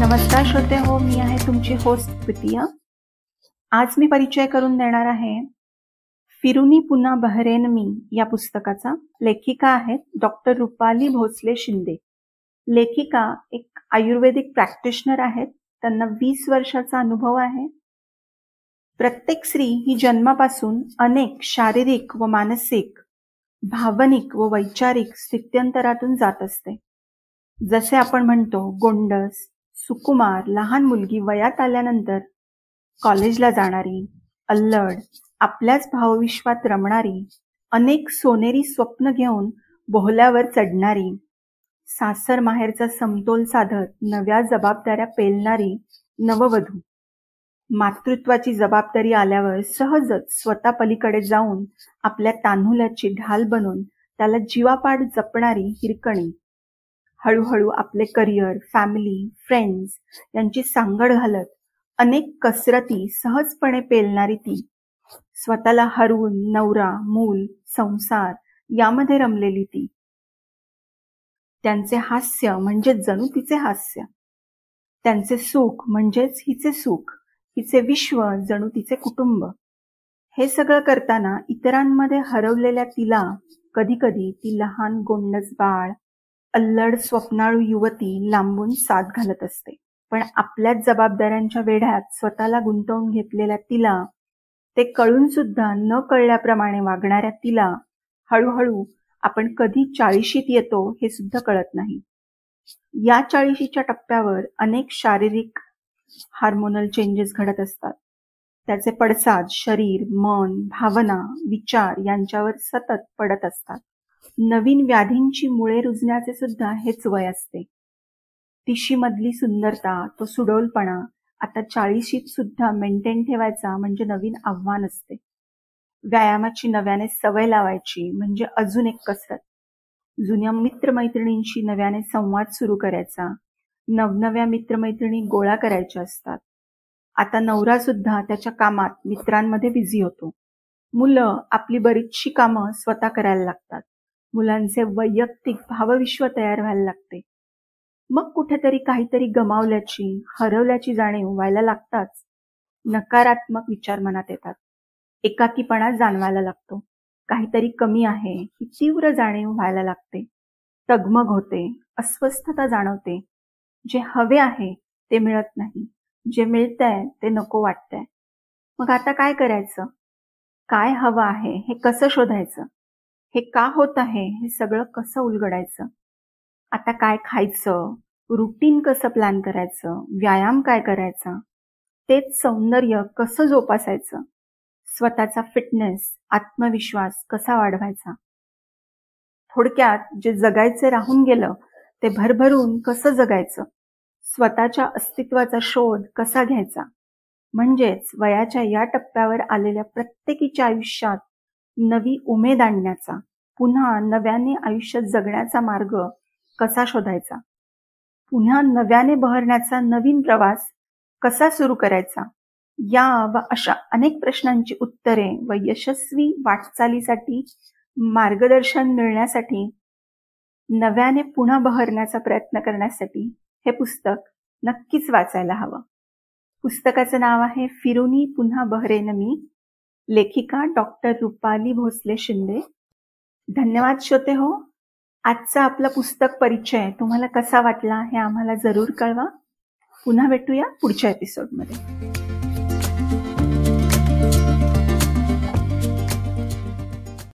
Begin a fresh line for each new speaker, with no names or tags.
नमस्कार श्रोते हो मी आहे तुमची होस्ट प्रितिया आज मी परिचय करून देणार आहे फिरुनी पुन्हा बहरेन मी या पुस्तकाचा. लेखिका आहेत डॉक्टर रुपाली भोसले शिंदे. लेखिका एक आयुर्वेदिक प्रॅक्टिशनर आहेत. त्यांना वीस वर्षाचा अनुभव आहे. प्रत्येक स्त्री ही जन्मापासून अनेक शारीरिक व मानसिक भावनिक व वैचारिक स्थित्यंतरातून जात असते. जसे आपण म्हणतो गोंडस सुकुमार लहान मुलगी वयात आल्यानंतर कॉलेजला जाणारी अल्लड आपल्याच भावविश्वात रमणारी अनेक सोनेरी स्वप्न घेऊन बोहल्यावर चढणारी सासर माहेरचा समतोल साधत नव्या जबाबदाऱ्या पेलणारी नववधू. मातृत्वाची जबाबदारी आल्यावर सहजच स्वतः पलीकडे जाऊन आपल्या तान्हुल्याची ढाल बनून त्याला जीवापाड जपणारी हिरकणी. हळूहळू आपले करिअर फॅमिली फ्रेंड्स यांची सांगड घालत अनेक कसरती सहजपणे पेलणारी ती. स्वतःला हरवून नवरा मूल संसार यामध्ये रमलेली ती. त्यांचे हास्य म्हणजे जणू तिचे हास्य. त्यांचे सुख म्हणजेच हिचे सुख हिचे विश्व जणू तिचे कुटुंब. हे सगळं करताना इतरांमध्ये हरवलेल्या तिला कधी कधी ती लहान गोंडस बाळ अल्लड स्वप्नाळू युवती लांबून साथ घालत असते. पण आपल्याच जबाबदाऱ्यांच्या वेढ्यात स्वतःला गुंतवून घेतलेल्या तिला ते कळून सुद्धा न कळल्याप्रमाणे वागणाऱ्या तिला हळूहळू आपण कधी चाळीशीत येतो हे सुद्धा कळत नाही. या चाळीशीच्या टप्प्यावर अनेक शारीरिक हार्मोनल चेंजेस घडत असतात. त्याचे पडसाद शरीर मन भावना विचार यांच्यावर सतत पडत असतात. नवीन व्याधींची मुळे रुजण्याचे सुद्धा हेच वय असते. तिशी मधली सुंदरता तो सुडोलपणा आता चाळीशीत सुद्धा मेंटेन ठेवायचा म्हणजे नवीन आव्हान असते. व्यायामाची नव्याने सवय लावायची म्हणजे अजून एक कसरत. जुन्या मित्रमैत्रिणींशी नव्याने संवाद सुरू करायचा. नवनव्या मित्रमैत्रिणी गोळा करायच्या असतात. आता नवरा सुद्धा त्याच्या कामात मित्रांमध्ये बिझी होतो. मुलं आपली बरीचशी कामं स्वतः करायला लागतात. मुलांचे वैयक्तिक भावविश्व तयार व्हायला लागते. मग कुठेतरी काहीतरी गमावल्याची हरवल्याची जाणीव व्हायला लागताच नकारात्मक विचार मनात येतात. एकाकीपणा जाणवायला लागतो. काहीतरी कमी आहे ही तीव्र जाणीव व्हायला लागते. तगमग होते अस्वस्थता जाणवते. जे हवे आहे ते मिळत नाही. जे मिळतंय ते नको वाटतंय. मग आता काय करायचं? काय हवं आहे हे कसं शोधायचं? हे का होत आहे? हे सगळं कसं उलगडायचं? आता काय खायचं? रुटीन कसं प्लॅन करायचं? व्यायाम काय करायचा? तेच सौंदर्य कसं जोपासायचं? स्वतःचा फिटनेस आत्मविश्वास कसा वाढवायचा? थोडक्यात जे जगायचे राहून गेलं ते भरभरून कसं जगायचं? स्वतःच्या अस्तित्वाचा शोध कसा घ्यायचा? म्हणजेच वयाच्या या टप्प्यावर आलेल्या प्रत्येकीच्या आयुष्यात नवी उमेद आणण्याचा पुन्हा नव्याने आयुष्य जगण्याचा मार्ग कसा शोधायचा? पुन्हा नव्याने बहरण्याचा नवीन प्रवास कसा सुरू करायचा? या व अशा अनेक प्रश्नांची उत्तरे व यशस्वी वाटचालीसाठी मार्गदर्शन मिळण्यासाठी नव्याने पुन्हा बहरण्याचा प्रयत्न करण्यासाठी हे पुस्तक नक्कीच वाचायला हवं. पुस्तकाचं नाव आहे फिरुनी पुन्हा बहरेन मी. लेखिका डॉक्टर रुपाली भोसले शिंदे. धन्यवाद श्रोते हो. आजचा आपला पुस्तक परिचय तुम्हाला कसा वाटला हे आम्हाला जरूर कळवा. पुन्हा भेटूया पुढच्या एपिसोडमध्ये